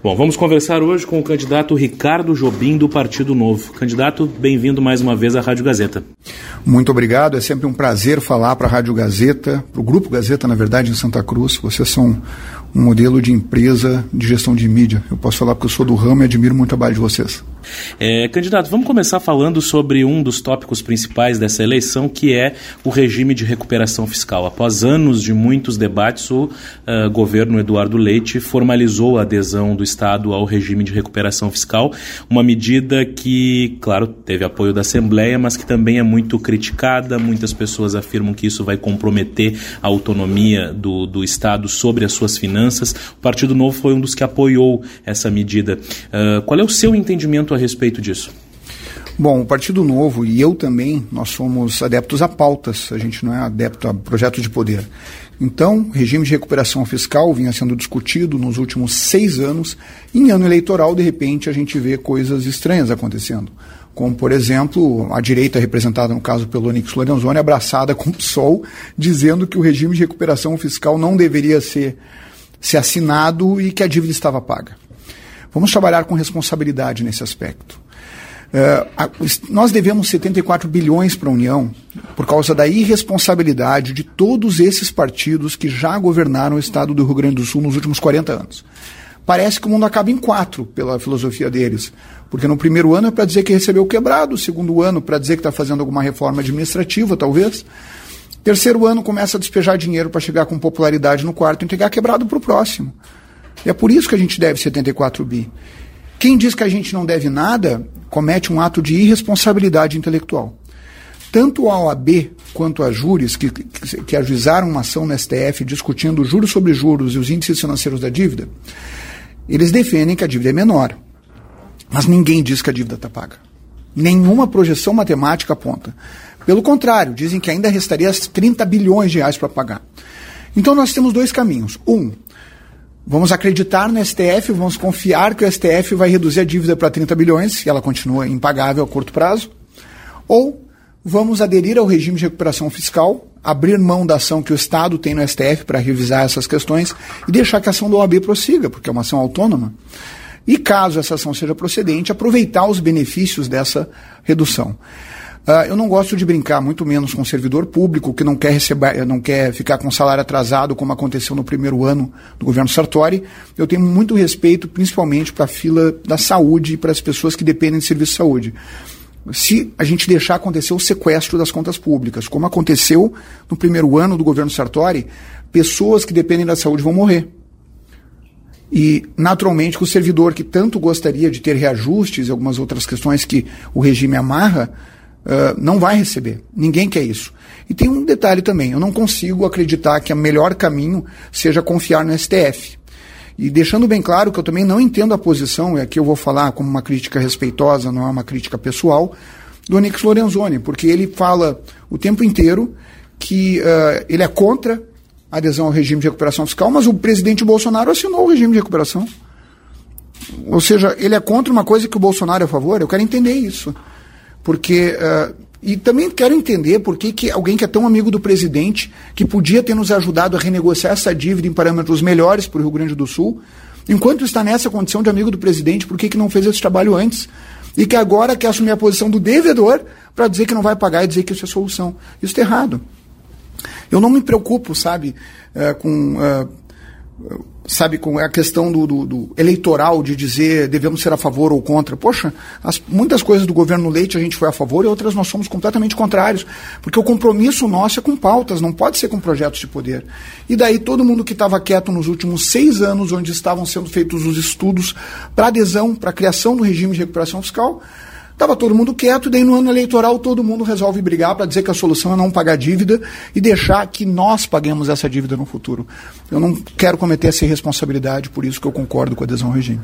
Bom, vamos conversar hoje com o candidato Ricardo Jobim, do Partido Novo. Candidato, bem-vindo mais uma vez à Rádio Gazeta. Muito obrigado, é sempre um prazer falar para a Rádio Gazeta, para o Grupo Gazeta, na verdade, em Santa Cruz. Vocês são um modelo de empresa de gestão de mídia. Eu posso falar porque eu sou do ramo e admiro muito o trabalho de vocês. É, candidato, vamos começar falando sobre um dos tópicos principais dessa eleição, que é o regime de recuperação fiscal. Após anos de muitos debates, o uh, governo Eduardo Leite formalizou a adesão do Estado ao regime de recuperação fiscal, uma medida que, claro, teve apoio da Assembleia, mas que também é muito criticada. Muitas pessoas afirmam que isso vai comprometer a autonomia do, do Estado sobre as suas finanças. O Partido Novo foi um dos que apoiou essa medida. Uh, qual é o seu entendimento a respeito disso? Bom, o Partido Novo e eu também, nós somos adeptos a pautas, a gente não é adepto a projetos de poder. Então, regime de recuperação fiscal vinha sendo discutido nos últimos seis anos. Em ano eleitoral, de repente, a gente vê coisas estranhas acontecendo. Como, por exemplo, a direita, representada no caso pelo Onix Lorenzoni, abraçada com o PSOL, dizendo que o regime de recuperação fiscal não deveria ser, ser assinado e que a dívida estava paga. Vamos trabalhar com responsabilidade nesse aspecto. Uh, nós devemos 74 bilhões para a União por causa da irresponsabilidade de todos esses partidos que já governaram o estado do Rio Grande do Sul nos últimos 40 anos. Parece que o mundo acaba em quatro pela filosofia deles. Porque no primeiro ano é para dizer que recebeu quebrado, no segundo ano para dizer que está fazendo alguma reforma administrativa, talvez. Terceiro ano começa a despejar dinheiro para chegar com popularidade no quarto e entregar quebrado para o próximo. É por isso que a gente deve 74 bi. Quem diz que a gente não deve nada comete um ato de irresponsabilidade intelectual. Tanto a OAB quanto a júris que, que, que ajuizaram uma ação no STF discutindo juros sobre juros e os índices financeiros da dívida, eles defendem que a dívida é menor. Mas ninguém diz que a dívida está paga. Nenhuma projeção matemática aponta. Pelo contrário, dizem que ainda restaria 30 bilhões de reais para pagar. Então nós temos dois caminhos. Um, Vamos acreditar no STF, vamos confiar que o STF vai reduzir a dívida para 30 bilhões, se ela continua impagável a curto prazo. Ou vamos aderir ao regime de recuperação fiscal, abrir mão da ação que o Estado tem no STF para revisar essas questões e deixar que a ação da OAB prossiga, porque é uma ação autônoma. E caso essa ação seja procedente, aproveitar os benefícios dessa redução. Uh, eu não gosto de brincar, muito menos com servidor público que não quer receber, não quer ficar com salário atrasado, como aconteceu no primeiro ano do governo Sartori. Eu tenho muito respeito, principalmente para a fila da saúde e para as pessoas que dependem de serviço de saúde. Se a gente deixar acontecer o sequestro das contas públicas, como aconteceu no primeiro ano do governo Sartori, pessoas que dependem da saúde vão morrer. E, naturalmente, o servidor que tanto gostaria de ter reajustes e algumas outras questões que o regime amarra, uh, não vai receber. Ninguém quer isso. E tem um detalhe também: eu não consigo acreditar que o melhor caminho seja confiar no STF. E deixando bem claro que eu também não entendo a posição, e aqui eu vou falar como uma crítica respeitosa, não é uma crítica pessoal, do Onix Lorenzoni, porque ele fala o tempo inteiro que uh, ele é contra a adesão ao regime de recuperação fiscal, mas o presidente Bolsonaro assinou o regime de recuperação. Ou seja, ele é contra uma coisa que o Bolsonaro é a favor. Eu quero entender isso. Porque. Uh, e também quero entender por que, que alguém que é tão amigo do presidente, que podia ter nos ajudado a renegociar essa dívida em parâmetros melhores para o Rio Grande do Sul, enquanto está nessa condição de amigo do presidente, por que, que não fez esse trabalho antes? E que agora quer assumir a posição do devedor para dizer que não vai pagar e dizer que isso é solução. Isso está errado. Eu não me preocupo, sabe, uh, com. Uh, sabe, com a questão do, do, do, eleitoral, de dizer devemos ser a favor ou contra. Poxa, as, muitas coisas do governo Leite a gente foi a favor e outras nós somos completamente contrários. Porque o compromisso nosso é com pautas, não pode ser com projetos de poder. E daí todo mundo que estava quieto nos últimos seis anos, onde estavam sendo feitos os estudos para adesão, para a criação do regime de recuperação fiscal, Estava todo mundo quieto, e daí no ano eleitoral todo mundo resolve brigar para dizer que a solução é não pagar dívida e deixar que nós paguemos essa dívida no futuro. Eu não quero cometer essa irresponsabilidade, por isso que eu concordo com a adesão ao regime.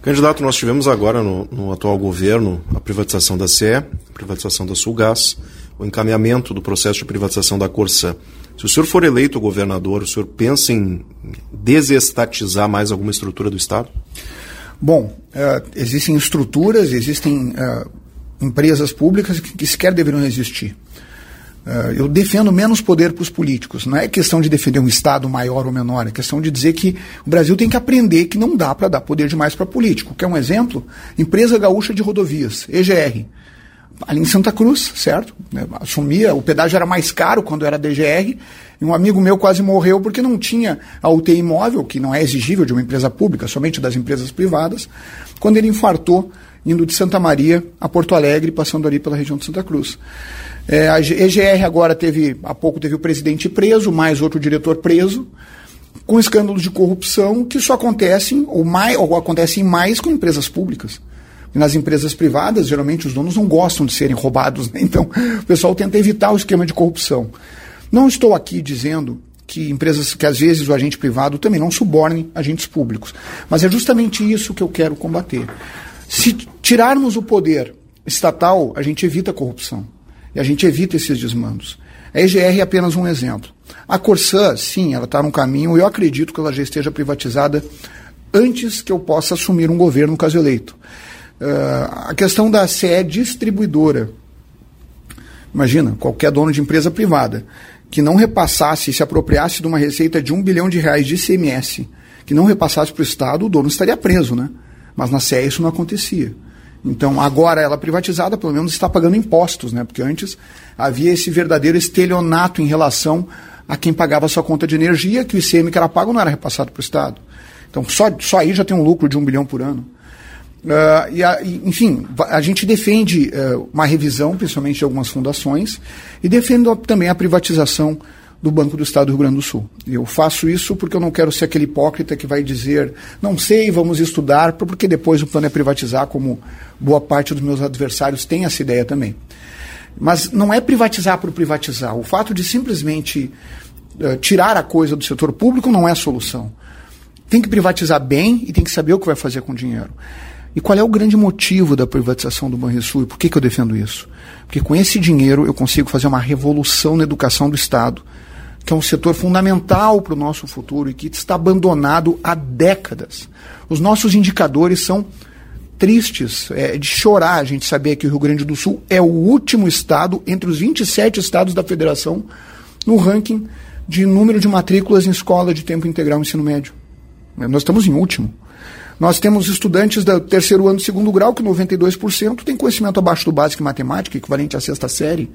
Candidato, nós tivemos agora no, no atual governo a privatização da CE, a privatização da Sulgás, o encaminhamento do processo de privatização da Corsã. Se o senhor for eleito governador, o senhor pensa em desestatizar mais alguma estrutura do Estado? Bom, uh, existem estruturas, existem uh, empresas públicas que, que, sequer deveriam existir. Uh, eu defendo menos poder para os políticos. Não é questão de defender um Estado maior ou menor, é questão de dizer que o Brasil tem que aprender que não dá para dar poder demais para político. Quer um exemplo? Empresa Gaúcha de Rodovias, EGR. Ali em Santa Cruz, certo? Assumia, o pedágio era mais caro quando era DGR, e um amigo meu quase morreu porque não tinha a UTI imóvel, que não é exigível de uma empresa pública, somente das empresas privadas, quando ele infartou indo de Santa Maria a Porto Alegre, passando ali pela região de Santa Cruz. É, a EGR agora teve, há pouco teve o presidente preso, mais outro diretor preso, com escândalos de corrupção que só acontecem, ou, mais, ou acontecem mais com empresas públicas. E nas empresas privadas, geralmente os donos não gostam de serem roubados, né? então o pessoal tenta evitar o esquema de corrupção. Não estou aqui dizendo que empresas, que às vezes o agente privado também não suborne agentes públicos, mas é justamente isso que eu quero combater. Se tirarmos o poder estatal, a gente evita a corrupção. E a gente evita esses desmandos. A EGR é apenas um exemplo. A Corsã, sim, ela está no caminho, eu acredito que ela já esteja privatizada antes que eu possa assumir um governo, caso eleito. Uh, a questão da CE distribuidora. Imagina, qualquer dono de empresa privada que não repassasse, se apropriasse de uma receita de um bilhão de reais de ICMS, que não repassasse para o Estado, o dono estaria preso, né? Mas na CE isso não acontecia. Então, agora ela privatizada, pelo menos está pagando impostos, né? Porque antes havia esse verdadeiro estelionato em relação a quem pagava sua conta de energia, que o ICM que era pago não era repassado para o Estado. Então, só, só aí já tem um lucro de um bilhão por ano. Uh, e, a, enfim, a gente defende uh, uma revisão, principalmente de algumas fundações, e defendo também a privatização do Banco do Estado do Rio Grande do Sul. Eu faço isso porque eu não quero ser aquele hipócrita que vai dizer, não sei, vamos estudar, porque depois o plano é privatizar, como boa parte dos meus adversários tem essa ideia também. Mas não é privatizar por privatizar. O fato de simplesmente uh, tirar a coisa do setor público não é a solução. Tem que privatizar bem e tem que saber o que vai fazer com o dinheiro. E qual é o grande motivo da privatização do Banrisul e por que, que eu defendo isso? Porque com esse dinheiro eu consigo fazer uma revolução na educação do Estado que é um setor fundamental para o nosso futuro e que está abandonado há décadas. Os nossos indicadores são tristes, é de chorar a gente saber que o Rio Grande do Sul é o último estado entre os 27 estados da federação no ranking de número de matrículas em escola de tempo integral ensino médio. Nós estamos em último. Nós temos estudantes do terceiro ano do segundo grau, que 92% tem conhecimento abaixo do básico em matemática, equivalente à sexta série.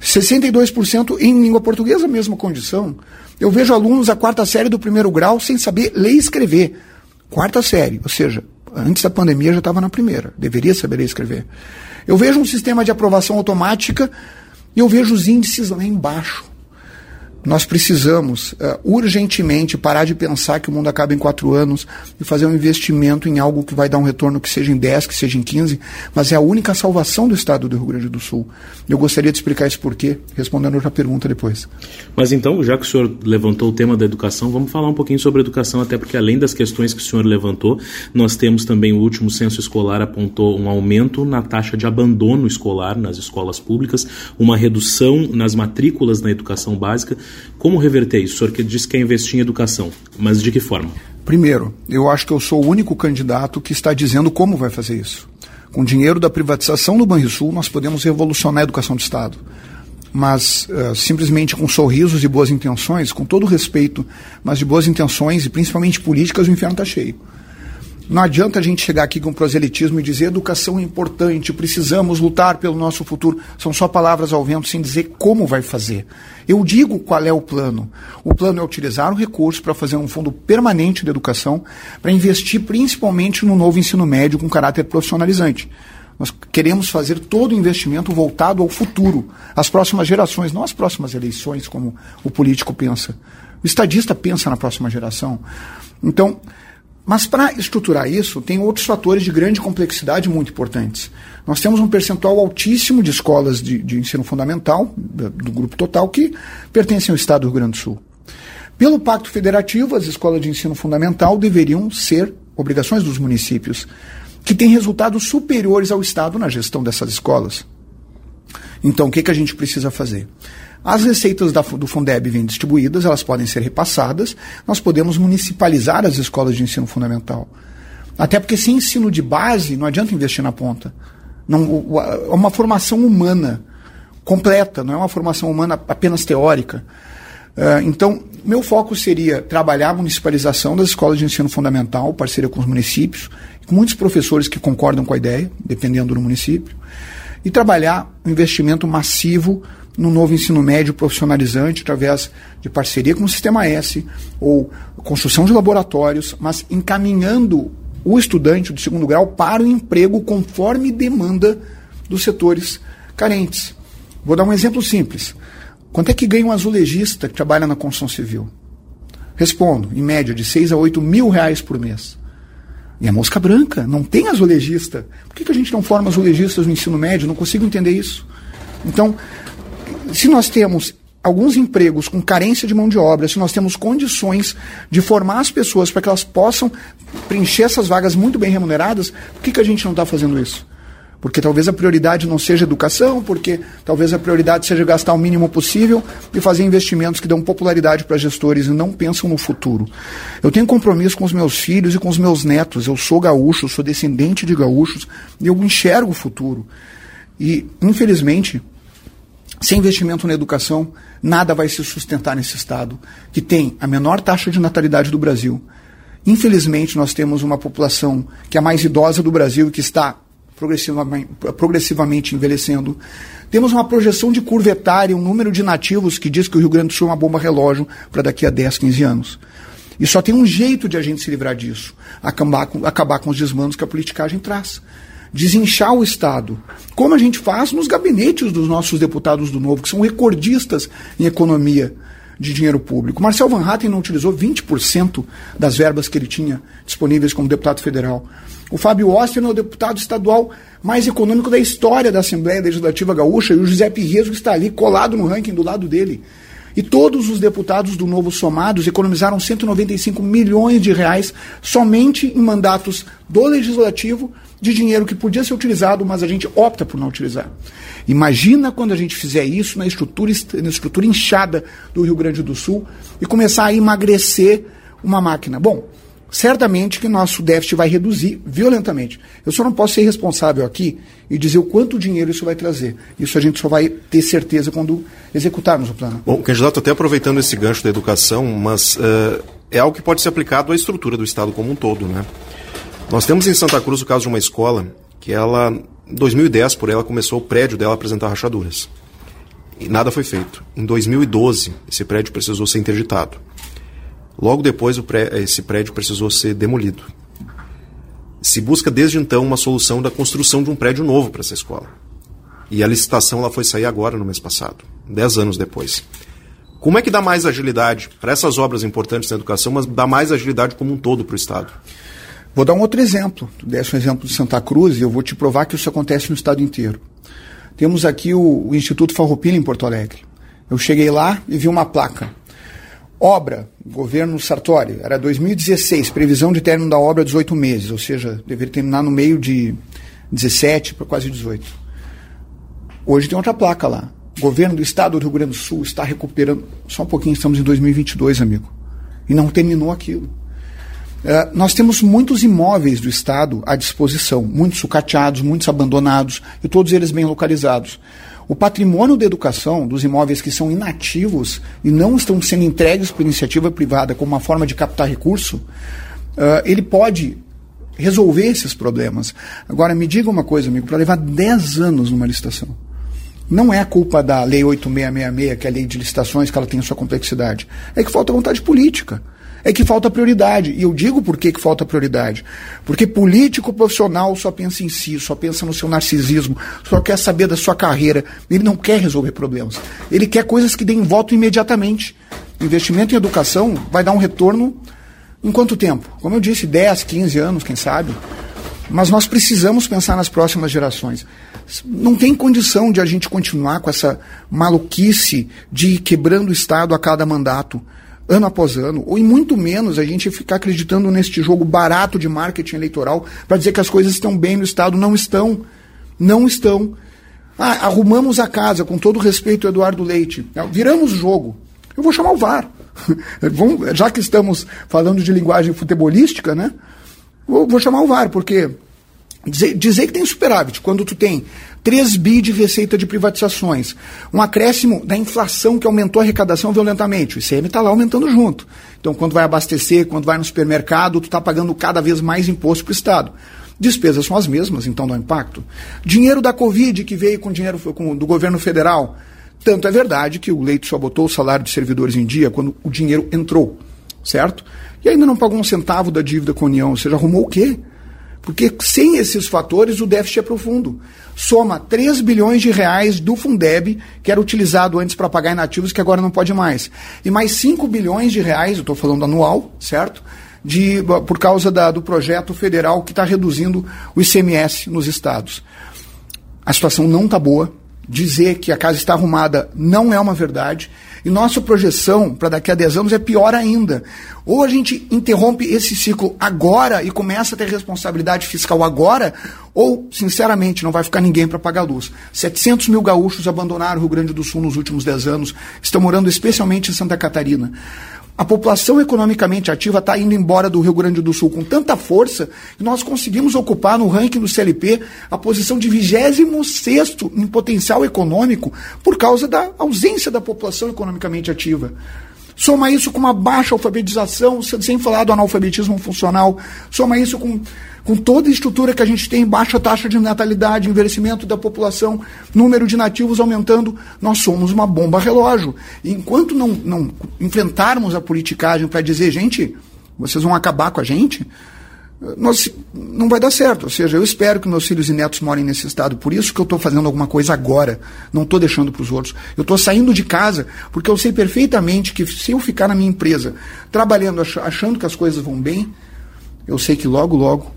62% em língua portuguesa, mesma condição. Eu vejo alunos da quarta série do primeiro grau sem saber ler e escrever. Quarta série, ou seja, antes da pandemia já estava na primeira, deveria saber ler e escrever. Eu vejo um sistema de aprovação automática e eu vejo os índices lá embaixo nós precisamos uh, urgentemente parar de pensar que o mundo acaba em quatro anos e fazer um investimento em algo que vai dar um retorno que seja em 10, que seja em 15, mas é a única salvação do estado do Rio Grande do Sul. Eu gostaria de explicar isso por quê, respondendo outra pergunta depois. Mas então, já que o senhor levantou o tema da educação, vamos falar um pouquinho sobre educação, até porque além das questões que o senhor levantou, nós temos também o último censo escolar apontou um aumento na taxa de abandono escolar nas escolas públicas, uma redução nas matrículas na educação básica. Como reverter isso? O senhor que disse que quer investir em educação, mas de que forma? Primeiro, eu acho que eu sou o único candidato que está dizendo como vai fazer isso. Com dinheiro da privatização do Banrisul, nós podemos revolucionar a educação do Estado. Mas uh, simplesmente com sorrisos e boas intenções, com todo respeito, mas de boas intenções e principalmente políticas, o inferno está cheio. Não adianta a gente chegar aqui com proselitismo e dizer educação é importante, precisamos lutar pelo nosso futuro. São só palavras ao vento sem dizer como vai fazer. Eu digo qual é o plano. O plano é utilizar o recurso para fazer um fundo permanente de educação, para investir principalmente no novo ensino médio com caráter profissionalizante. Nós queremos fazer todo o investimento voltado ao futuro, às próximas gerações, não às próximas eleições, como o político pensa. O estadista pensa na próxima geração. Então, mas para estruturar isso, tem outros fatores de grande complexidade muito importantes. Nós temos um percentual altíssimo de escolas de, de ensino fundamental, do grupo total, que pertencem ao Estado do Rio Grande do Sul. Pelo Pacto Federativo, as escolas de ensino fundamental deveriam ser obrigações dos municípios, que têm resultados superiores ao Estado na gestão dessas escolas. Então, o que, que a gente precisa fazer? As receitas da, do Fundeb vêm distribuídas, elas podem ser repassadas, nós podemos municipalizar as escolas de ensino fundamental. Até porque sem ensino de base não adianta investir na ponta. Não, é uma formação humana. completa, não é uma formação humana apenas teórica. Uh, então, meu foco seria trabalhar a municipalização das escolas de ensino fundamental, parceria com os municípios, com muitos professores que concordam com a ideia, dependendo do município, e trabalhar um investimento massivo no novo ensino médio profissionalizante, através de parceria com o Sistema S, ou construção de laboratórios, mas encaminhando o estudante do segundo grau para o emprego conforme demanda dos setores carentes. Vou dar um exemplo simples. Quanto é que ganha um azulejista que trabalha na construção civil? Respondo, em média, de 6 a 8 mil reais por mês. E a mosca branca, não tem azulejista. Por que, que a gente não forma azulejistas no ensino médio? Não consigo entender isso. Então, se nós temos alguns empregos com carência de mão de obra, se nós temos condições de formar as pessoas para que elas possam preencher essas vagas muito bem remuneradas, por que, que a gente não está fazendo isso? Porque talvez a prioridade não seja educação, porque talvez a prioridade seja gastar o mínimo possível e fazer investimentos que dão popularidade para gestores e não pensam no futuro. Eu tenho compromisso com os meus filhos e com os meus netos. Eu sou gaúcho, sou descendente de gaúchos e eu enxergo o futuro. E, infelizmente, sem investimento na educação, nada vai se sustentar nesse Estado, que tem a menor taxa de natalidade do Brasil. Infelizmente, nós temos uma população que é a mais idosa do Brasil e que está progressivamente, envelhecendo. Temos uma projeção de curva etária, um número de nativos que diz que o Rio Grande do Sul é uma bomba relógio para daqui a 10, 15 anos. E só tem um jeito de a gente se livrar disso: acabar com, acabar com os desmandos que a politicagem traz. Desinchar o Estado. Como a gente faz nos gabinetes dos nossos deputados do Novo, que são recordistas em economia de dinheiro público. Marcel Van Hatten não utilizou 20% das verbas que ele tinha disponíveis como deputado federal. O Fábio Oster é o deputado estadual mais econômico da história da Assembleia Legislativa Gaúcha e o José Pirreso está ali colado no ranking do lado dele. E todos os deputados do Novo somados economizaram 195 milhões de reais somente em mandatos do Legislativo de dinheiro que podia ser utilizado, mas a gente opta por não utilizar. Imagina quando a gente fizer isso na estrutura, na estrutura inchada do Rio Grande do Sul e começar a emagrecer uma máquina. Bom, certamente que nosso déficit vai reduzir violentamente. Eu só não posso ser responsável aqui e dizer o quanto dinheiro isso vai trazer. Isso a gente só vai ter certeza quando executarmos o plano. Bom, candidato, até aproveitando esse gancho da educação, mas uh, é algo que pode ser aplicado à estrutura do Estado como um todo, né? Nós temos em Santa Cruz o caso de uma escola que ela, em 2010, por ela, começou o prédio dela a apresentar rachaduras. E nada foi feito. Em 2012, esse prédio precisou ser interditado. Logo depois, esse prédio precisou ser demolido. Se busca desde então uma solução da construção de um prédio novo para essa escola. E a licitação ela foi sair agora, no mês passado, dez anos depois. Como é que dá mais agilidade para essas obras importantes na educação, mas dá mais agilidade como um todo para o Estado? Vou dar um outro exemplo. Tu desse um exemplo de Santa Cruz e eu vou te provar que isso acontece no Estado inteiro. Temos aqui o, o Instituto Farroupilha em Porto Alegre. Eu cheguei lá e vi uma placa Obra, governo Sartori, era 2016, previsão de término da obra 18 meses, ou seja, deveria terminar no meio de 17 para quase 18. Hoje tem outra placa lá. Governo do Estado do Rio Grande do Sul está recuperando. Só um pouquinho, estamos em 2022, amigo. E não terminou aquilo. Uh, nós temos muitos imóveis do Estado à disposição, muitos sucateados, muitos abandonados, e todos eles bem localizados. O patrimônio da educação, dos imóveis que são inativos e não estão sendo entregues por iniciativa privada como uma forma de captar recurso, uh, ele pode resolver esses problemas. Agora, me diga uma coisa, amigo, para levar 10 anos numa licitação. Não é a culpa da Lei 8666, que é a lei de licitações, que ela tem a sua complexidade. É que falta vontade política é que falta prioridade. E eu digo por que, falta prioridade. Porque político profissional só pensa em si, só pensa no seu narcisismo, só quer saber da sua carreira. Ele não quer resolver problemas. Ele quer coisas que deem voto imediatamente. Investimento em educação vai dar um retorno em quanto tempo? Como eu disse, 10, 15 anos, quem sabe. Mas nós precisamos pensar nas próximas gerações. Não tem condição de a gente continuar com essa maluquice de ir quebrando o Estado a cada mandato ano após ano, ou em muito menos a gente ficar acreditando neste jogo barato de marketing eleitoral para dizer que as coisas estão bem no Estado. Não estão. Não estão. Ah, arrumamos a casa, com todo respeito Eduardo Leite. Viramos o jogo. Eu vou chamar o VAR. Já que estamos falando de linguagem futebolística, né? Vou, vou chamar o VAR, porque Dizer, dizer que tem superávit, quando tu tem 3 bi de receita de privatizações, um acréscimo da inflação que aumentou a arrecadação violentamente, o ICM está lá aumentando junto. Então, quando vai abastecer, quando vai no supermercado, tu está pagando cada vez mais imposto para o Estado. Despesas são as mesmas, então dá impacto. Dinheiro da Covid que veio com dinheiro com, do governo federal. Tanto é verdade que o Leite só botou o salário de servidores em dia quando o dinheiro entrou, certo? E ainda não pagou um centavo da dívida com a União. Ou seja, arrumou o quê? Porque sem esses fatores o déficit é profundo. Soma 3 bilhões de reais do Fundeb, que era utilizado antes para pagar inativos, que agora não pode mais. E mais 5 bilhões de reais, eu estou falando anual, certo? De, por causa da, do projeto federal que está reduzindo o ICMS nos estados. A situação não está boa. Dizer que a casa está arrumada não é uma verdade. E nossa projeção para daqui a 10 anos é pior ainda. Ou a gente interrompe esse ciclo agora e começa a ter responsabilidade fiscal agora, ou, sinceramente, não vai ficar ninguém para pagar a luz. 700 mil gaúchos abandonaram o Rio Grande do Sul nos últimos 10 anos, estão morando especialmente em Santa Catarina. A população economicamente ativa está indo embora do Rio Grande do Sul com tanta força que nós conseguimos ocupar no ranking do CLP a posição de 26 em potencial econômico por causa da ausência da população economicamente ativa. Soma isso com uma baixa alfabetização, sem falar do analfabetismo funcional. Soma isso com, com toda a estrutura que a gente tem, baixa taxa de natalidade, envelhecimento da população, número de nativos aumentando. Nós somos uma bomba relógio. E enquanto não, não enfrentarmos a politicagem para dizer, gente, vocês vão acabar com a gente, nós, não vai dar certo. Ou seja, eu espero que meus filhos e netos morem nesse estado. Por isso que eu estou fazendo alguma coisa agora. Não estou deixando para os outros. Eu estou saindo de casa porque eu sei perfeitamente que se eu ficar na minha empresa trabalhando, achando que as coisas vão bem, eu sei que logo, logo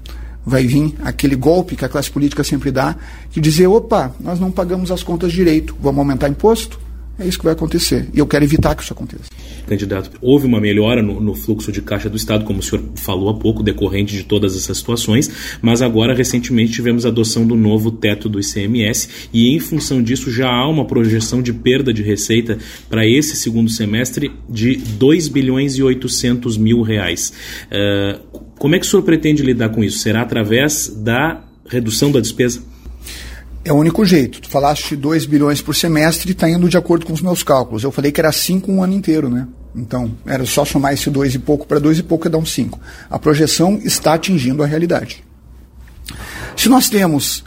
vai vir aquele golpe que a classe política sempre dá, que dizer, opa, nós não pagamos as contas direito, vamos aumentar imposto? É isso que vai acontecer. E eu quero evitar que isso aconteça. Candidato, houve uma melhora no, no, fluxo de caixa do Estado, como o senhor falou há pouco, decorrente de todas essas situações, mas agora, recentemente, tivemos a adoção do novo teto do ICMS e, em função disso, já há uma projeção de perda de receita para esse segundo semestre de 2 bilhões e 800 mil reais. Uh, como é que o senhor pretende lidar com isso? Será através da redução da despesa? É o único jeito. Tu falaste 2 bilhões por semestre e está indo de acordo com os meus cálculos. Eu falei que era 5 um ano inteiro, né? Então, era só somar esse 2 e pouco para 2 e pouco e dar um 5. A projeção está atingindo a realidade. Se nós temos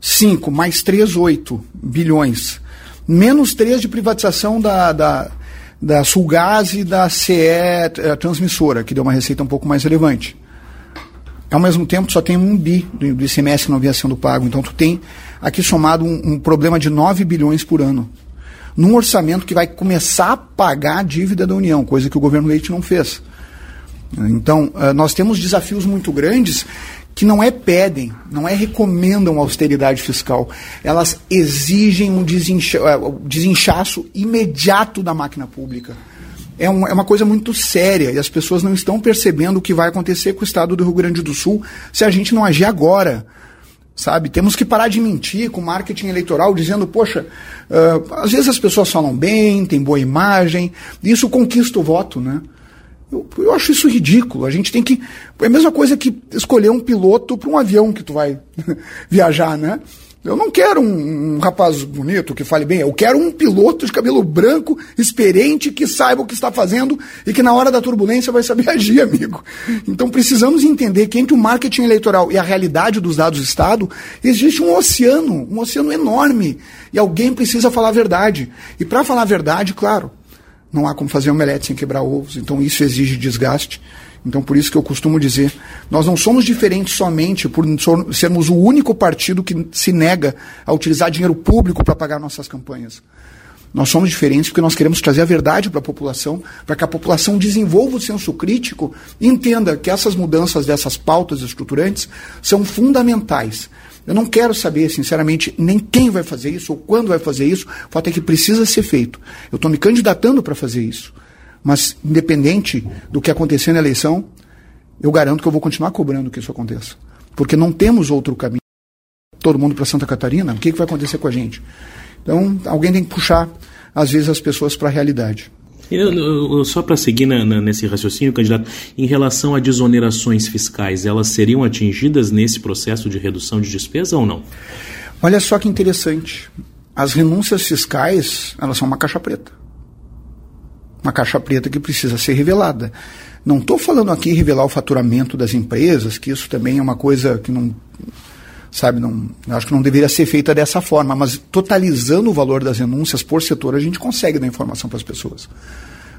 5 mais 3, 8 bilhões, menos 3 de privatização da, da, da Sulgás e da CE eh, Transmissora, que deu uma receita um pouco mais relevante. Ao mesmo tempo, só tem um bi do, do ICMS que não vinha sendo pago. Então, tu tem aqui somado um, um problema de 9 bilhões por ano. Num orçamento que vai começar a pagar a dívida da União, coisa que o governo Leite não fez. Então, uh, nós temos desafios muito grandes que não é pedem, não é recomendam austeridade fiscal. Elas exigem um desincha, uh, desinchaço imediato da máquina pública. É, um, é, uma coisa muito séria e as pessoas não estão percebendo o que vai acontecer com o estado do Rio Grande do Sul se a gente não agir agora sabe? Temos que parar de mentir com marketing eleitoral dizendo, poxa, uh, às vezes as pessoas falam bem, tem boa imagem, isso conquista o voto, né? Eu, eu, acho isso ridículo. A gente tem que. É a mesma coisa que escolher um piloto para um avião que tu vai viajar, né? Eu não quero um, um, rapaz bonito que fale bem, eu quero um piloto de cabelo branco, experiente, que saiba o que está fazendo e que na hora da turbulência vai saber agir, amigo. Então precisamos entender que entre o marketing eleitoral e a realidade dos dados do Estado existe um oceano, um oceano enorme. E alguém precisa falar a verdade. E para falar a verdade, claro, não há como fazer omelete sem quebrar ovos, então isso exige desgaste. Então, por isso que eu costumo dizer, nós não somos diferentes somente por sermos o único partido que se nega a utilizar dinheiro público para pagar nossas campanhas. Nós somos diferentes porque nós queremos trazer a verdade para a população, para que a população desenvolva o senso crítico e entenda que essas mudanças dessas pautas estruturantes são fundamentais. Eu não quero saber, sinceramente, nem quem vai fazer isso ou quando vai fazer isso, o fato é que precisa ser feito. Eu estou me candidatando para fazer isso. Mas, independente do que acontecer na eleição, eu garanto que eu vou continuar cobrando que isso aconteça. Porque não temos outro caminho. Todo mundo para Santa Catarina, o que, que vai acontecer com a gente? Então, alguém tem que puxar, às vezes, as pessoas para a realidade. Só para seguir na, na, nesse raciocínio, candidato, em relação a desonerações fiscais, elas seriam atingidas nesse processo de redução de despesa ou não? Olha só que interessante. As renúncias fiscais, elas são uma caixa preta. Uma caixa preta que precisa ser revelada. Não estou falando aqui revelar o faturamento das empresas, que isso também é uma coisa que não sabe, não, acho que não deveria ser feita dessa forma, mas totalizando o valor das renúncias por setor, a gente consegue dar informação para as pessoas.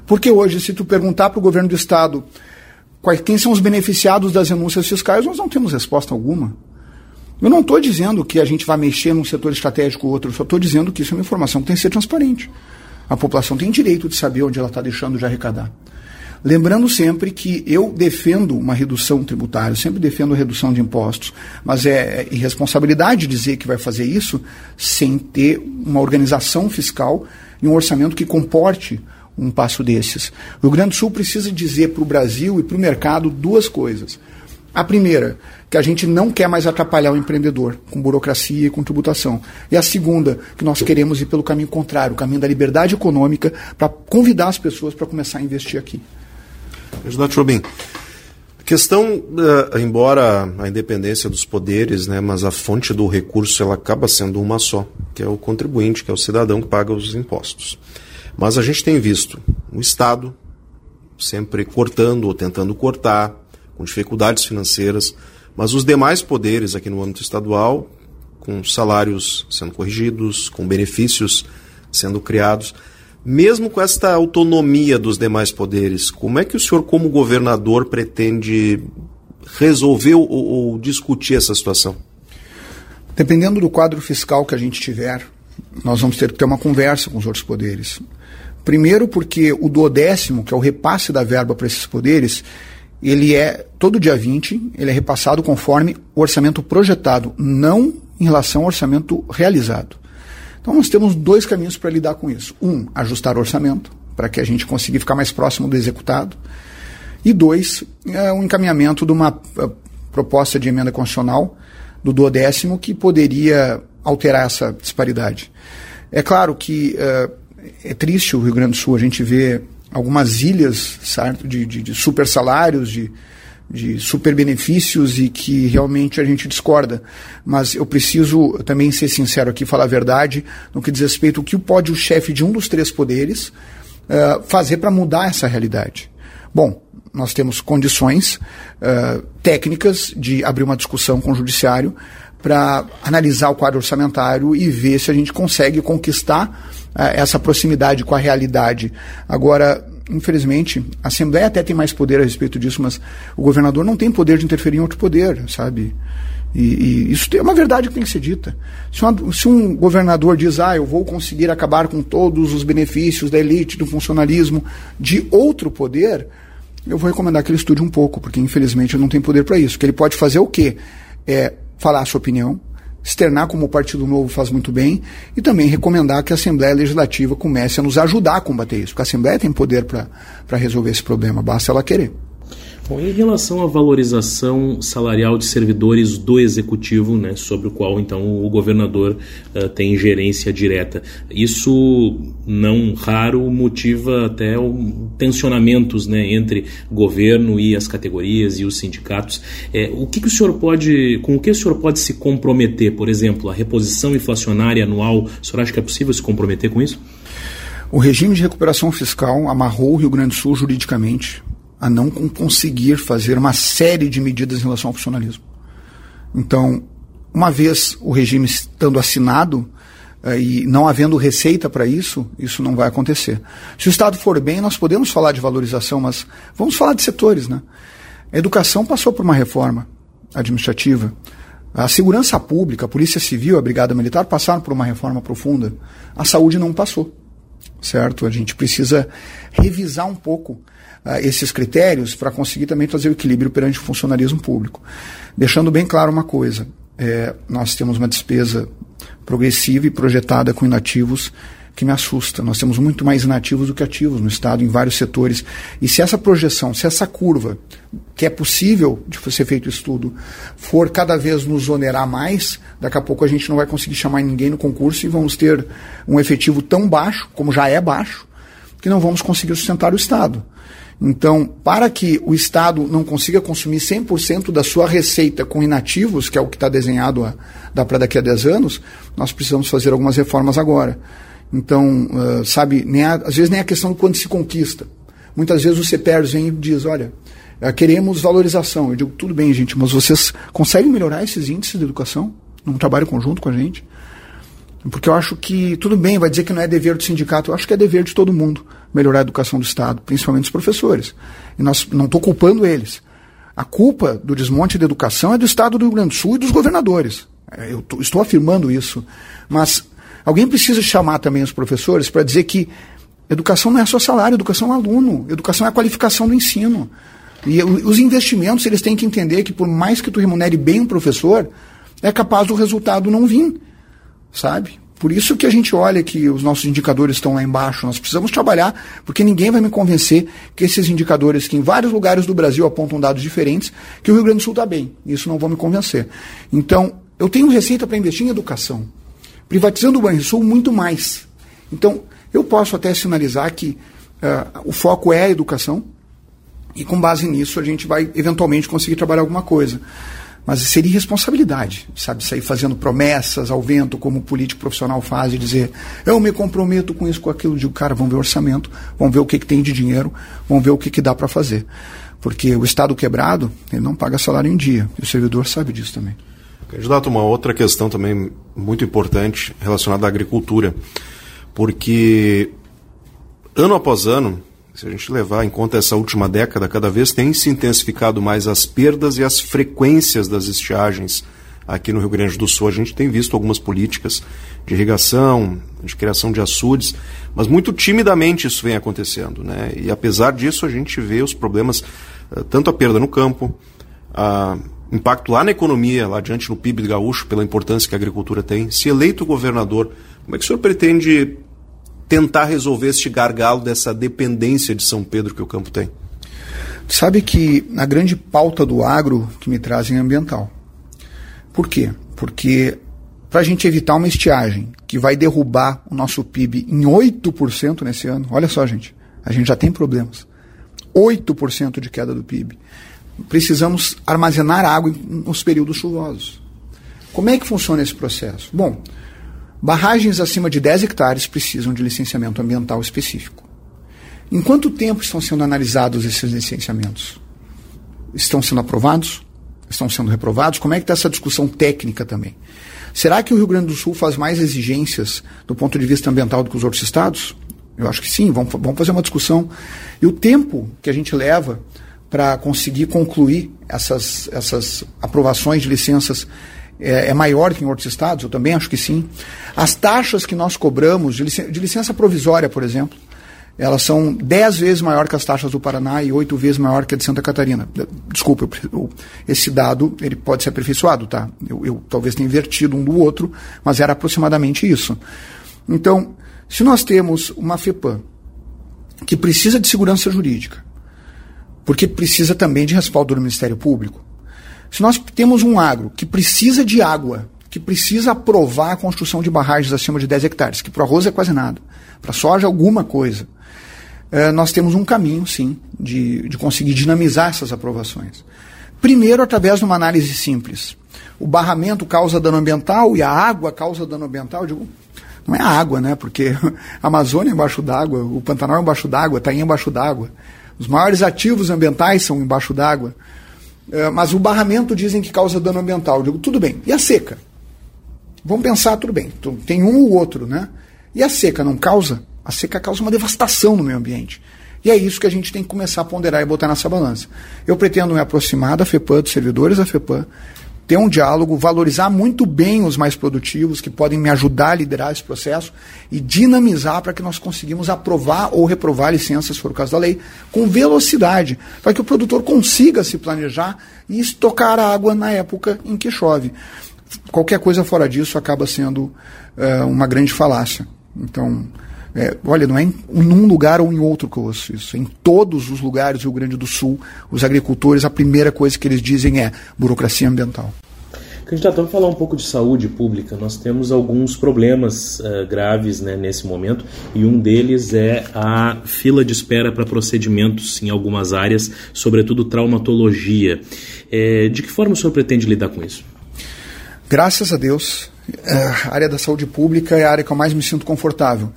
Porque hoje, se tu perguntar para o governo do estado quais, quem são os beneficiados das renúncias fiscais, nós não temos resposta alguma. Eu não estou dizendo que a gente vai mexer num setor estratégico ou outro, só estou dizendo que isso é uma informação que tem que ser transparente. A população tem direito de saber onde ela está deixando de arrecadar. Lembrando sempre que eu defendo uma redução tributária, sempre defendo a redução de impostos, mas é irresponsabilidade dizer que vai fazer isso sem ter uma organização fiscal e um orçamento que comporte um passo desses. O Rio Grande do Sul precisa dizer para o Brasil e para o mercado duas coisas. A primeira, que a gente não quer mais atrapalhar o empreendedor com burocracia e com tributação. E a segunda, que nós queremos ir pelo caminho contrário, o caminho da liberdade econômica, para convidar as pessoas para começar a investir aqui. Candidato Jobim, a questão, uh, embora a independência dos poderes, né, mas a fonte do recurso ela acaba sendo uma só, que é o contribuinte, que é o cidadão que paga os impostos. Mas a gente tem visto o Estado sempre cortando ou tentando cortar, com dificuldades financeiras, mas os demais poderes aqui no âmbito estadual, com salários sendo corrigidos, com benefícios sendo criados. Mesmo com esta autonomia dos demais poderes, como é que o senhor, como governador, pretende resolver ou, ou discutir essa situação? Dependendo do quadro fiscal que a gente tiver, nós vamos ter que ter uma conversa com os outros poderes. Primeiro, porque o duodécimo, que é o repasse da verba para esses poderes, ele é todo dia 20, ele é repassado conforme o orçamento projetado, não em relação ao orçamento realizado. Então nós temos dois caminhos para lidar com isso. Um, ajustar o orçamento, para que a gente consiga ficar mais próximo do executado. E dois, é um encaminhamento de uma é, proposta de emenda constitucional do duodécimo que poderia alterar essa disparidade. É claro que é, é triste o Rio Grande do Sul, a gente vê algumas ilhas certo, de, de, de super salários, de, de super benefícios e que realmente a gente discorda. Mas eu preciso também ser sincero aqui, falar a verdade no que diz respeito ao que pode o chefe de um dos três poderes uh, fazer para mudar essa realidade. Bom, nós temos condições uh, técnicas de abrir uma discussão com o judiciário para analisar o quadro orçamentário e ver se a gente consegue conquistar essa proximidade com a realidade. Agora, infelizmente, a Assembleia até tem mais poder a respeito disso, mas o governador não tem poder de interferir em outro poder, sabe? E, e isso é uma verdade que tem que ser dita. Se, uma, se, um governador diz, ah, eu vou conseguir acabar com todos os benefícios da elite, do funcionalismo, de outro poder, eu vou recomendar que ele estude um pouco, porque infelizmente ele não tem poder para isso. Que ele pode fazer o quê? É falar a sua opinião, externar como o Partido Novo faz muito bem e também recomendar que a Assembleia Legislativa comece a nos ajudar a combater isso, porque a Assembleia tem poder para resolver esse problema, basta ela querer. Bom, em relação à valorização salarial de servidores do executivo, né, sobre o qual então o governador uh, tem gerência direta, isso não raro motiva até um, tensionamentos né, entre governo e as categorias e os sindicatos. É, o que, que o senhor pode, com o que o senhor pode se comprometer, por exemplo, a reposição inflacionária anual? O senhor acha que é possível se comprometer com isso? O regime de recuperação fiscal amarrou o Rio Grande do Sul juridicamente a não conseguir fazer uma série de medidas em relação ao funcionalismo. Então, uma vez o regime estando assinado eh, e não havendo receita para isso, isso não vai acontecer. Se o Estado for bem, nós podemos falar de valorização, mas vamos falar de setores. Né? A educação passou por uma reforma administrativa. A segurança pública, a Polícia Civil, a Brigada Militar passaram por uma reforma profunda. A saúde não passou. Certo? A gente precisa revisar um pouco uh, esses critérios para conseguir também trazer o equilíbrio perante o funcionalismo público. Deixando bem claro uma coisa: é, nós temos uma despesa progressiva e projetada com inativos que me assusta. Nós temos muito mais inativos do que ativos no Estado, em vários setores. E se essa projeção, se essa curva, que é possível de ser feito estudo, for cada vez nos onerar mais, daqui a pouco a gente não vai conseguir chamar ninguém no concurso e vamos ter um efetivo tão baixo, como já é baixo, que não vamos conseguir sustentar o Estado. Então, para que o Estado não consiga consumir 100% da sua receita com inativos, que é o que está desenhado para daqui a 10 anos, nós precisamos fazer algumas reformas agora. Então, uh, sabe, nem a, às vezes nem a questão de quando se conquista. Muitas vezes o CPERS vem e diz, olha, uh, queremos valorização. Eu digo, tudo bem, gente, mas vocês conseguem melhorar esses índices de educação? Num trabalho conjunto com a gente? Porque eu acho que, tudo bem, vai dizer que não é dever do sindicato, eu acho que é dever de todo mundo melhorar a educação do Estado, principalmente os professores. E nós não estou culpando eles. A culpa do desmonte da educação é do Estado do Rio Grande do Sul e dos governadores. É, eu tô, estou afirmando isso. Mas alguém precisa chamar também os professores para dizer que educação não é só salário, educação é aluno, educação é a qualificação do ensino. E os investimentos, eles têm que entender que por mais que tu remunere bem um professor, é capaz do resultado não vir sabe? Por isso que a gente olha que os nossos indicadores estão lá embaixo. Nós precisamos trabalhar, porque ninguém vai me convencer que esses indicadores, que em vários lugares do Brasil apontam dados diferentes, que o Rio Grande do Sul está bem. Isso não vão me convencer. Então, eu tenho receita para investir em educação. Privatizando o Banrisul, muito mais. Então, eu posso até sinalizar que uh, o foco é a educação, e com base nisso a gente vai eventualmente conseguir trabalhar alguma coisa. Mas seria irresponsabilidade, sabe, sair fazendo promessas ao vento, como o político profissional faz, e dizer, eu me comprometo com isso, com aquilo. Digo, cara, vamos ver o orçamento, vamos ver o que, que tem de dinheiro, vamos ver o que, que dá para fazer. Porque o Estado quebrado, ele não paga salário em dia, e o servidor sabe disso também. Candidato, uma outra questão também muito importante relacionada à agricultura, porque ano após ano, se a gente levar em conta essa última década, cada vez tem se intensificado mais as perdas e as frequências das estiagens aqui no Rio Grande do Sul. A gente tem visto algumas políticas de irrigação, de criação de açudes, mas muito timidamente isso vem acontecendo. Né? E apesar disso, a gente vê os problemas, eh, tanto a perda no campo, a impacto lá na economia, lá adiante no PIB gaúcho, pela importância que a agricultura tem. Se eleito governador, como é que o senhor pretende tentar resolver este gargalo dessa dependência de São Pedro que o campo tem? Sabe que a grande pauta do agro que me trazem é ambiental. Por quê? Porque para a gente evitar uma estiagem que vai derrubar o nosso PIB em 8% nesse ano, olha só, gente, a gente já tem problemas. 8% de queda do PIB. Precisamos armazenar água nos períodos chuvosos. Como é que funciona esse processo? Bom, Barragens acima de 10 hectares precisam de licenciamento ambiental específico. Em quanto tempo estão sendo analisados esses licenciamentos? Estão sendo aprovados? Estão sendo reprovados? Como é que está essa discussão técnica também? Será que o Rio Grande do Sul faz mais exigências do ponto de vista ambiental do que os outros estados? Eu acho que sim, vamos, vamos fazer uma discussão. E o tempo que a gente leva para conseguir concluir essas, essas aprovações de licenças é, é, maior que em outros estados? Eu também acho que sim. As taxas que nós cobramos de licença, de licença provisória, por exemplo, elas são dez vezes maior que as taxas do Paraná e oito vezes maior que a de Santa Catarina. Desculpa, eu, esse dado ele pode ser aperfeiçoado, tá? Eu, eu, talvez tenha invertido um do outro, mas era aproximadamente isso. Então, se nós temos uma FEPAM que precisa de segurança jurídica, porque precisa também de respaldo do Ministério Público, se nós temos um agro que precisa de água, que precisa aprovar a construção de barragens acima de 10 hectares, que para arroz é quase nada, para soja alguma coisa, é, nós temos um caminho, sim, de, de conseguir dinamizar essas aprovações. Primeiro, através de uma análise simples. O barramento causa dano ambiental e a água causa dano ambiental. Eu digo, não é a água, né? Porque a Amazônia é embaixo d'água, o Pantanal é embaixo d'água, Tainha é embaixo d'água. Os maiores ativos ambientais são embaixo d'água. É, mas o barramento dizem que causa dano ambiental. Eu digo, tudo bem. E a seca? Vamos pensar, tudo bem. Tem um ou outro, né? E a seca não causa? A seca causa uma devastação no meio ambiente. E é isso que a gente tem que começar a ponderar e botar nessa balança. Eu pretendo me aproximar da FEPAM, dos servidores da FEPAM, ter um diálogo, valorizar muito bem os mais produtivos que podem me ajudar a liderar esse processo e dinamizar para que nós conseguimos aprovar ou reprovar licenças, se for o caso da lei, com velocidade, para que o produtor consiga se planejar e estocar a água na época em que chove. Qualquer coisa fora disso acaba sendo uh, uma grande falácia. Então, é, olha, não é em um lugar ou em outro que eu ouço isso. Em todos os lugares do Rio Grande do Sul, os agricultores, a primeira coisa que eles dizem é burocracia ambiental. Candidato, vamos falar um pouco de saúde pública. Nós temos alguns problemas uh, graves né, nesse momento e um deles é a fila de espera para procedimentos em algumas áreas, sobretudo traumatologia. É, de que forma o senhor pretende lidar com isso? Graças a Deus, a área da saúde pública é a área que eu mais me sinto confortável.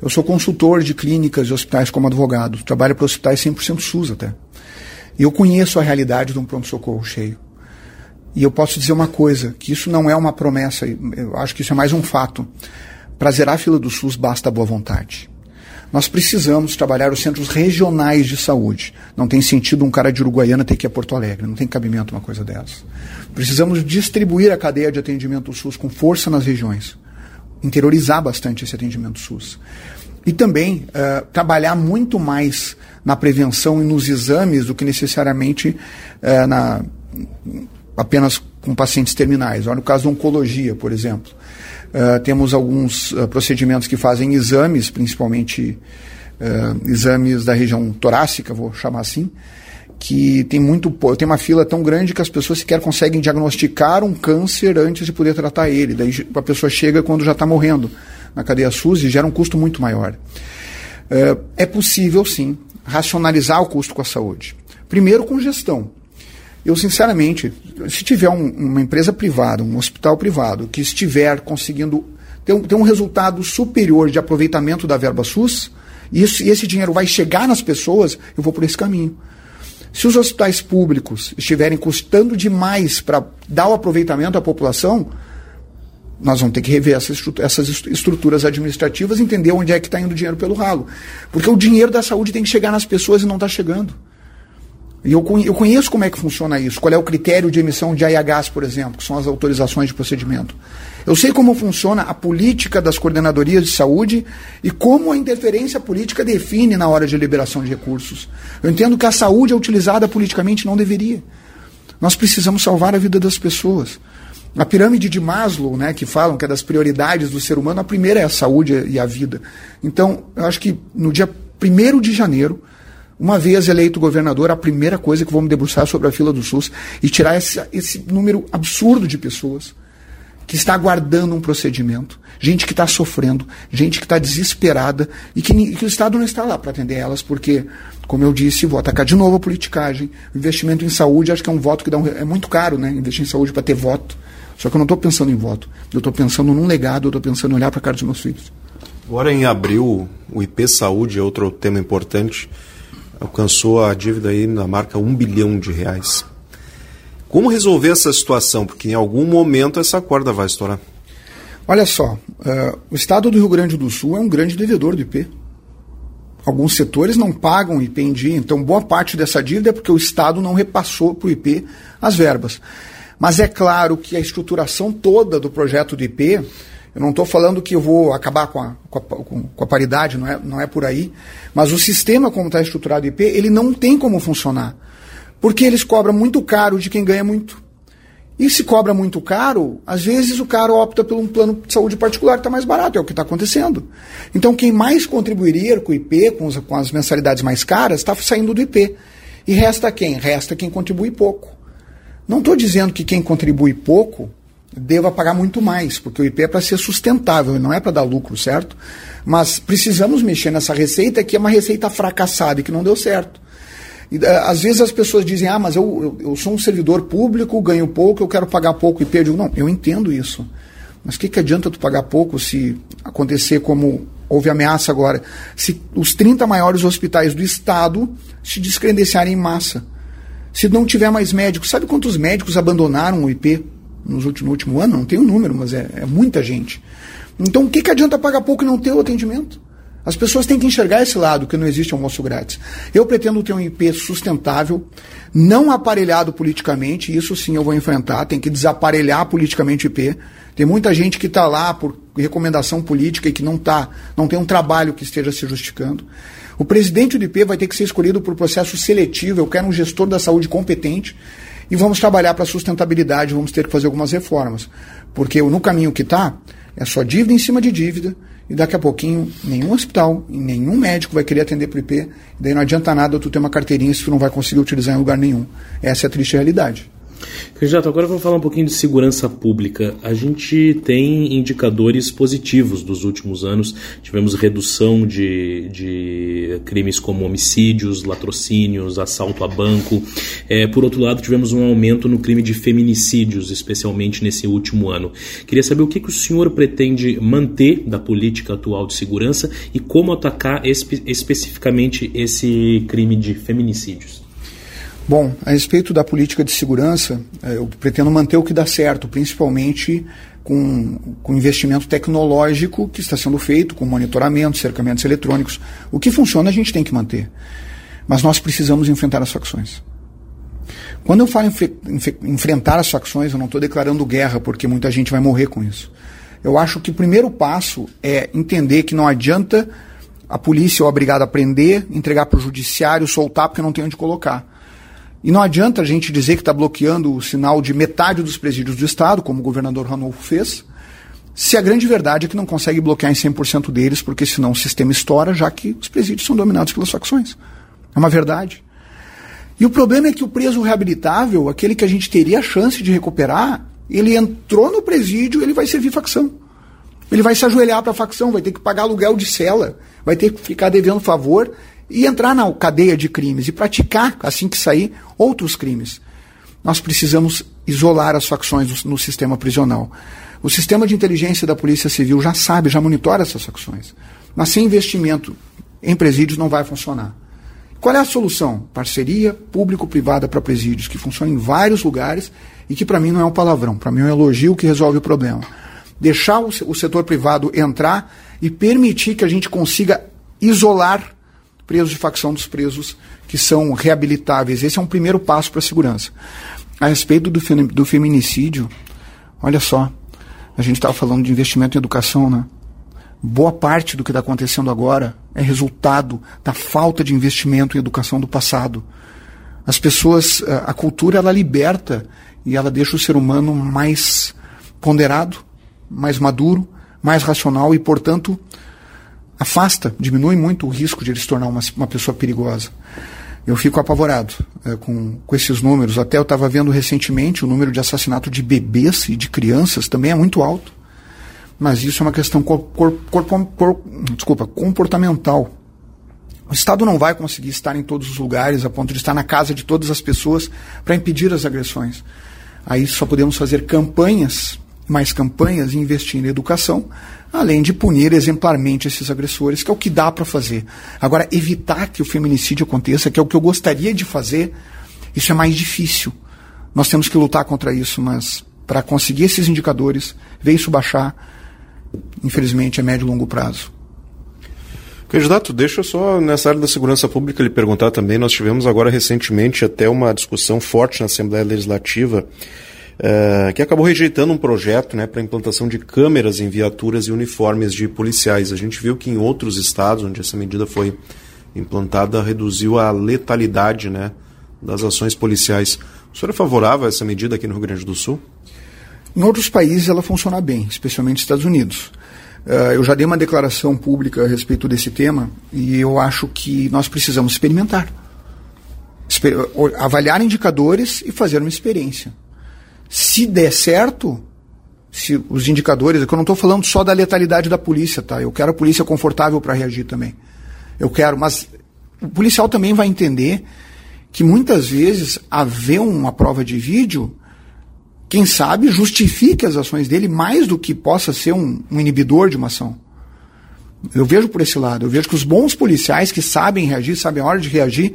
Eu sou consultor de clínicas e hospitais como advogado, trabalho para hospitais 100% SUS até. E eu conheço a realidade de um pronto-socorro cheio. E eu posso dizer uma coisa, que isso não é uma promessa, eu acho que isso é mais um fato. Para zerar a fila do SUS basta boa vontade. Nós precisamos trabalhar os centros regionais de saúde. Não tem sentido um cara de Uruguaiana ter que ir a Porto Alegre, não tem cabimento uma coisa dessa. Precisamos distribuir a cadeia de atendimento do SUS com força nas regiões. Interiorizar bastante esse atendimento SUS. E também uh, trabalhar muito mais na prevenção e nos exames do que necessariamente uh, na, apenas com pacientes terminais. Olha o caso da oncologia, por exemplo. Uh, temos alguns procedimentos que fazem exames, principalmente exames da região torácica, vou chamar assim, que tem muito tem uma fila tão grande que as pessoas sequer conseguem diagnosticar um câncer antes de poder tratar ele. Daí a pessoa chega quando já está morrendo na cadeia SUS e gera um custo muito maior. é possível, sim, racionalizar o custo com a saúde. Primeiro com gestão. Eu, sinceramente, se tiver um, uma empresa privada, um hospital privado, que estiver conseguindo ter um, ter um resultado superior de aproveitamento da verba SUS, e esse dinheiro vai chegar nas pessoas, eu vou por esse caminho. Se os hospitais públicos estiverem custando demais para dar o aproveitamento à população, nós vamos ter que rever essas, essas estruturas administrativas entender onde é que está indo o dinheiro pelo ralo. Porque o dinheiro da saúde tem que chegar nas pessoas e não está chegando. E eu, eu conheço como é que funciona isso, qual é o critério de emissão de AIHs, por exemplo, que são as autorizações de procedimento. Eu sei como funciona a política das coordenadorias de saúde e como a interferência política define na hora de liberação de recursos. Eu entendo que a saúde é utilizada politicamente não deveria. Nós precisamos salvar a vida das pessoas. A pirâmide de Maslow, né, que falam que é das prioridades do ser humano, a primeira é a saúde e a vida. Então, eu acho que no dia 1 de janeiro, uma vez eleito governador, a primeira coisa que vou me debruçar sobre a fila do SUS e tirar esse, esse número absurdo de pessoas que está aguardando um procedimento, gente que está sofrendo, gente que está desesperada e que, que, o Estado não está lá para atender elas, porque, como eu disse, vou atacar de novo a politicagem. Investimento em saúde, acho que é um voto que dá um, é muito caro, né? Investir em saúde para ter voto. Só que eu não estou pensando em voto. Eu estou pensando num legado, eu estou pensando em olhar para a cara dos meus filhos. Agora, em abril, o IP Saúde é outro tema importante alcançou a dívida aí na marca 1 bilhão de reais. Como resolver essa situação? Porque em algum momento essa corda vai estourar. Olha só, uh, o estado do Rio Grande do Sul é um grande devedor do IP. Alguns setores não pagam IP em dia, então boa parte dessa dívida é porque o Estado não repassou para o IP as verbas. Mas é claro que a estruturação toda do projeto do IP eu não estou falando que eu vou acabar com a, com a, com a, paridade, não é, não é por aí. Mas o sistema, como está estruturado IP, ele não tem como funcionar. Porque eles cobram muito caro de quem ganha muito. E se cobra muito caro, às vezes o cara opta por um plano de saúde particular que está mais barato, é o que está acontecendo. Então quem mais contribuiria com o IP, com, os, com as mensalidades mais caras, está saindo do IP. E resta quem? Resta quem contribui pouco. Não estou dizendo que quem contribui pouco deva pagar muito mais, porque o IP é para ser sustentável, não é para dar lucro, certo? Mas precisamos mexer nessa receita que é uma receita fracassada e que não deu certo. E, eh, às vezes as pessoas dizem, ah, mas eu, eu, eu, sou um servidor público, ganho pouco, eu quero pagar pouco IP. Eu digo, não, eu entendo isso. Mas o que, que adianta tu pagar pouco se acontecer como houve ameaça agora? Se os 30 maiores hospitais do Estado se descredenciarem em massa. Se não tiver mais médicos, sabe quantos médicos abandonaram o IP? Nos últimos, no último ano, não tem um número, mas é, é muita gente. Então, o que, que adianta pagar pouco e não ter o atendimento? As pessoas têm que enxergar esse lado, que não existe almoço grátis. Eu pretendo ter um IP sustentável, não aparelhado politicamente, isso sim eu vou enfrentar, tem que desaparelhar politicamente o IP. Tem muita gente que está lá por recomendação política e que não tá, não tem um trabalho que esteja se justificando. O presidente do IP vai ter que ser escolhido por processo seletivo, eu quero um gestor da saúde competente, e vamos trabalhar para sustentabilidade, vamos ter que fazer algumas reformas. Porque no caminho que está, é só dívida em cima de dívida, e daqui a pouquinho nenhum hospital, nenhum médico vai querer atender para o IP, daí não adianta nada tu ter uma carteirinha se tu não vai conseguir utilizar em lugar nenhum. Essa é a triste realidade. Candidato, agora vamos falar um pouquinho de segurança pública. A gente tem indicadores positivos dos últimos anos. Tivemos redução de, de crimes como homicídios, latrocínios, assalto a banco. É, por outro lado, tivemos um aumento no crime de feminicídios, especialmente nesse último ano. Queria saber o que, que o senhor pretende manter da política atual de segurança e como atacar espe especificamente esse crime de feminicídios. Bom, a respeito da política de segurança, eh, eu pretendo manter o que dá certo, principalmente com, com investimento tecnológico que está sendo feito, com monitoramento, cercamentos eletrônicos. O que funciona a gente tem que manter. Mas nós precisamos enfrentar as facções. Quando eu falo enfrentar as facções, eu não estou declarando guerra, porque muita gente vai morrer com isso. Eu acho que o primeiro passo é entender que não adianta a polícia ou a brigada prender, entregar para o judiciário, soltar porque não tem onde colocar. E não adianta a gente dizer que está bloqueando o sinal de metade dos presídios do Estado, como o governador Ranolfo fez, se a grande verdade é que não consegue bloquear em 100% deles, porque senão o sistema estoura, já que os presídios são dominados pelas facções. É uma verdade. E o problema é que o preso reabilitável, aquele que a gente teria a chance de recuperar, ele entrou no presídio, ele vai servir facção. Ele vai se ajoelhar para a facção, vai ter que pagar aluguel de cela, vai ter que ficar devendo favor e entrar na cadeia de crimes e praticar, assim que sair, outros crimes. Nós precisamos isolar as facções no, sistema prisional. O sistema de inteligência da Polícia Civil já sabe, já monitora essas facções. Mas sem investimento em presídios não vai funcionar. Qual é a solução? Parceria público-privada para presídios, que funciona em vários lugares e que para mim não é um palavrão, para mim é um elogio que resolve o problema. Deixar o setor privado entrar e permitir que a gente consiga isolar presos de facção dos presos que são reabilitáveis. Esse é um primeiro passo para a segurança. A respeito do, do feminicídio, olha só, a gente estava falando de investimento em educação, né? Boa parte do que está acontecendo agora é resultado da falta de investimento em educação do passado. As pessoas, a cultura, ela liberta e ela deixa o ser humano mais ponderado, mais maduro, mais racional e, portanto, afasta, diminui muito o risco de ele se tornar uma, uma pessoa perigosa. Eu fico apavorado é, com, com esses números. Até eu estava vendo recentemente o número de assassinato de bebês e de crianças também é muito alto. Mas isso é uma questão cor, cor, cor, desculpa, comportamental. O Estado não vai conseguir estar em todos os lugares, a ponto de estar na casa de todas as pessoas para impedir as agressões. Aí só podemos fazer campanhas, mais campanhas e investir em educação além de punir exemplarmente esses agressores, que é o que dá para fazer. Agora, evitar que o feminicídio aconteça, que é o que eu gostaria de fazer, isso é mais difícil. Nós temos que lutar contra isso, mas para conseguir esses indicadores, ver isso baixar, infelizmente é médio e longo prazo. Candidato, deixa só, nessa área da segurança pública, lhe perguntar também. Nós tivemos agora recentemente até uma discussão forte na Assembleia Legislativa uh, que acabou rejeitando um projeto né, para implantação de câmeras em viaturas e uniformes de policiais. A gente viu que em outros estados onde essa medida foi implantada reduziu a letalidade né, das ações policiais. O senhor é favorável a essa medida aqui no Rio Grande do Sul? Em outros países ela funciona bem, especialmente nos Estados Unidos. Uh, eu já dei uma declaração pública a respeito desse tema e eu acho que nós precisamos experimentar. Exper avaliar indicadores e fazer uma experiência. Se der certo, se os indicadores, que eu não estou falando só da letalidade da polícia, tá? Eu quero a polícia confortável para reagir também. Eu quero, mas o policial também vai entender que muitas vezes haver uma prova de vídeo, quem sabe justifique as ações dele mais do que possa ser um, um inibidor de uma ação. Eu vejo por esse lado, eu vejo que os bons policiais que sabem reagir, sabem a hora de reagir,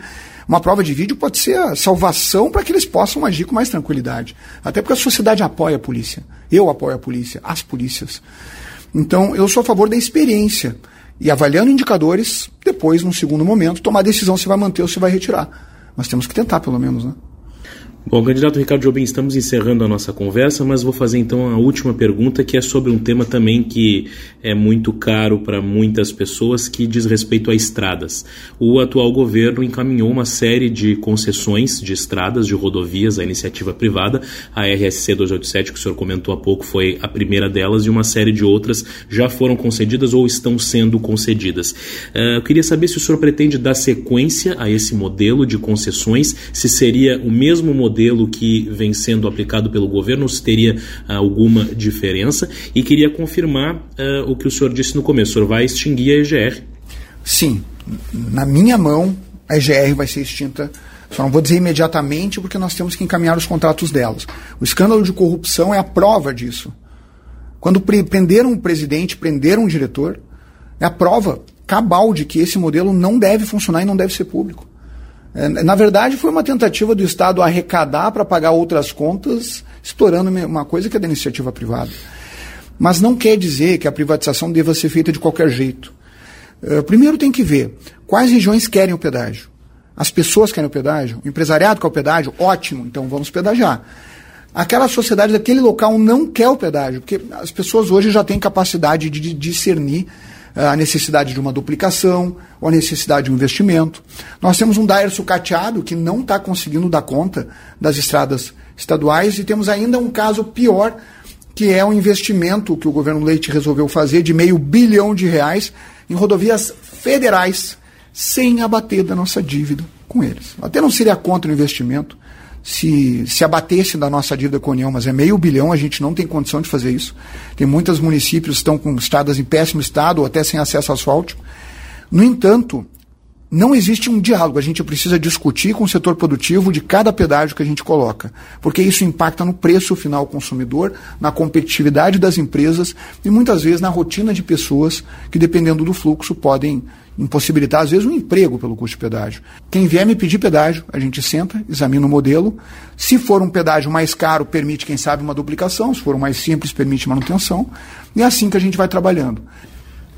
uma prova de vídeo pode ser a salvação para que eles possam agir com mais tranquilidade. Até porque a sociedade apoia a polícia. Eu apoio a polícia, as polícias. Então, eu sou a favor da experiência. E avaliando indicadores, depois, num segundo momento, tomar a decisão se vai manter ou se vai retirar. Mas temos que tentar, pelo menos, né? Bom, candidato Ricardo Jobim, estamos encerrando a nossa conversa, mas vou fazer então a última pergunta, que é sobre um tema também que é muito caro para muitas pessoas, que diz respeito a estradas. O atual governo encaminhou uma série de concessões de estradas, de rodovias, à iniciativa privada. A RSC 287, que o senhor comentou há pouco, foi a primeira delas, e uma série de outras já foram concedidas ou estão sendo concedidas. Uh, eu queria saber se o senhor pretende dar sequência a esse modelo de concessões, se seria o mesmo modelo modelo que vem sendo aplicado pelo governo, se teria alguma diferença. E queria confirmar uh, o que o senhor disse no começo: o senhor vai extinguir a EGR? Sim. Na minha mão, a EGR vai ser extinta. Só não vou dizer imediatamente, porque nós temos que encaminhar os contratos delas. O escândalo de corrupção é a prova disso. Quando prenderam um presidente, prenderam um diretor, é a prova cabal de que esse modelo não deve funcionar e não deve ser público. É, na verdade, foi uma tentativa do Estado arrecadar para pagar outras contas, explorando uma coisa que é da iniciativa privada. Mas não quer dizer que a privatização deva ser feita de qualquer jeito. Uh, primeiro tem que ver quais regiões querem o pedágio. As pessoas querem o pedágio, o empresariado quer o pedágio, ótimo, então vamos pedagiar. Aquela sociedade daquele local não quer o pedágio, porque as pessoas hoje já têm capacidade de discernir a necessidade de uma duplicação ou a necessidade de um investimento. Nós temos um Daer sucateado que não está conseguindo dar conta das estradas estaduais e temos ainda um caso pior que é um investimento que o governo Leite resolveu fazer de meio bilhão de reais em rodovias federais, sem abater da nossa dívida com eles. Até não seria contra o investimento se, se abatesse da nossa dívida com a União, mas é meio bilhão, a gente não tem condição de fazer isso. Tem muitos municípios que estão com estradas em péssimo estado ou até sem acesso asfáltico. No entanto, não existe um diálogo. A gente precisa discutir com o setor produtivo de cada pedágio que a gente coloca, porque isso impacta no preço final ao consumidor, na competitividade das empresas e muitas vezes na rotina de pessoas que, dependendo do fluxo, podem impossibilitar, às vezes, um emprego pelo custo de pedágio. Quem vier me pedir pedágio, a gente senta, examina o modelo. Se for um pedágio mais caro, permite, quem sabe, uma duplicação. Se for um mais simples, permite manutenção. E é assim que a gente vai trabalhando.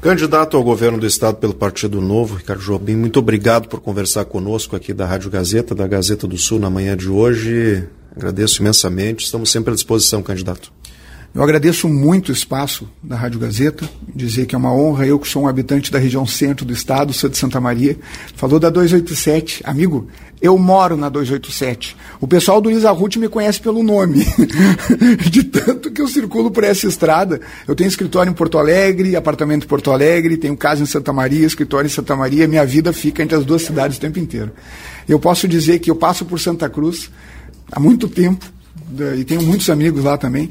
Candidato ao governo do Estado pelo Partido Novo, Ricardo Jobim, muito obrigado por conversar conosco aqui da Rádio Gazeta, da Gazeta do Sul, na manhã de hoje. Agradeço imensamente. Estamos sempre à disposição, candidato. Eu agradeço muito o espaço da Rádio Gazeta, dizer que é uma honra, eu que sou um habitante da região centro do estado, sou de Santa Maria. Falou da 287. Amigo, eu moro na 287. O pessoal do Isa Ruth me conhece pelo nome. de tanto que eu circulo por essa estrada. Eu tenho escritório em Porto Alegre, apartamento em Porto Alegre, tenho casa em Santa Maria, escritório em Santa Maria. Minha vida fica entre as duas cidades o tempo inteiro. Eu posso dizer que eu passo por Santa Cruz há muito tempo, e tenho muitos amigos lá também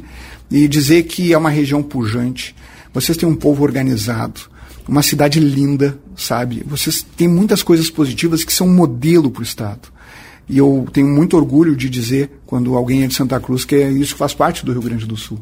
e dizer que é uma região pujante. Vocês têm um povo organizado, uma cidade linda, sabe? Vocês têm muitas coisas positivas que são um modelo para o Estado. E eu tenho muito orgulho de dizer, quando alguém é de Santa Cruz, que é isso faz parte do Rio Grande do Sul.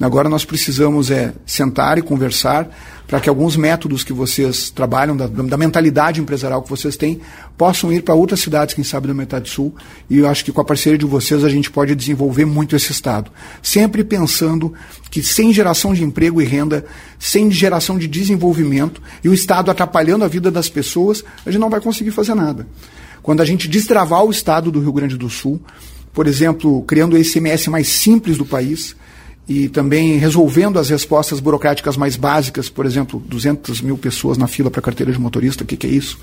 Agora nós precisamos é sentar e conversar para que alguns métodos que vocês trabalham, da, da mentalidade empresarial que vocês têm, possam ir para outras cidades, quem sabe, da metade sul. E eu acho que com a parceria de vocês a gente pode desenvolver muito esse Estado. Sempre pensando que sem geração de emprego e renda, sem geração de desenvolvimento, e o Estado atrapalhando a vida das pessoas, a gente não vai conseguir fazer nada. Quando a gente destravar o Estado do Rio Grande do Sul, por exemplo, criando o ICMS mais simples do país, e também resolvendo as respostas burocráticas mais básicas, por exemplo, 200 mil pessoas na fila para carteira de motorista, o que, que é isso?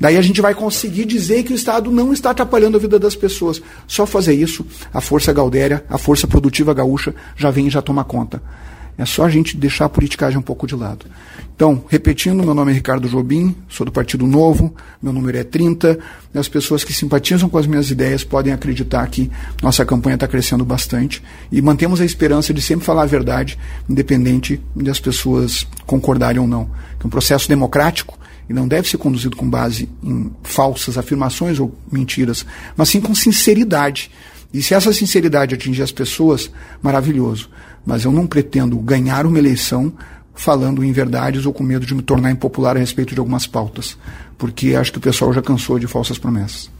Daí a gente vai conseguir dizer que o Estado não está atrapalhando a vida das pessoas. Só fazer isso, a força gaudéria, a força produtiva gaúcha já vem e já toma conta. É só a gente deixar a politicagem um pouco de lado. Então, repetindo, meu nome é Ricardo Jobim, sou do Partido Novo, meu número é 30, e as pessoas que simpatizam com as minhas ideias podem acreditar que nossa campanha está crescendo bastante e mantemos a esperança de sempre falar a verdade, independente de as pessoas concordarem ou não. É um processo democrático e não deve ser conduzido com base em falsas afirmações ou mentiras, mas sim com sinceridade. E se essa sinceridade atingir as pessoas, maravilhoso mas eu não pretendo ganhar uma eleição falando em verdades ou com medo de me tornar impopular a respeito de algumas pautas, porque acho que o pessoal já cansou de falsas promessas.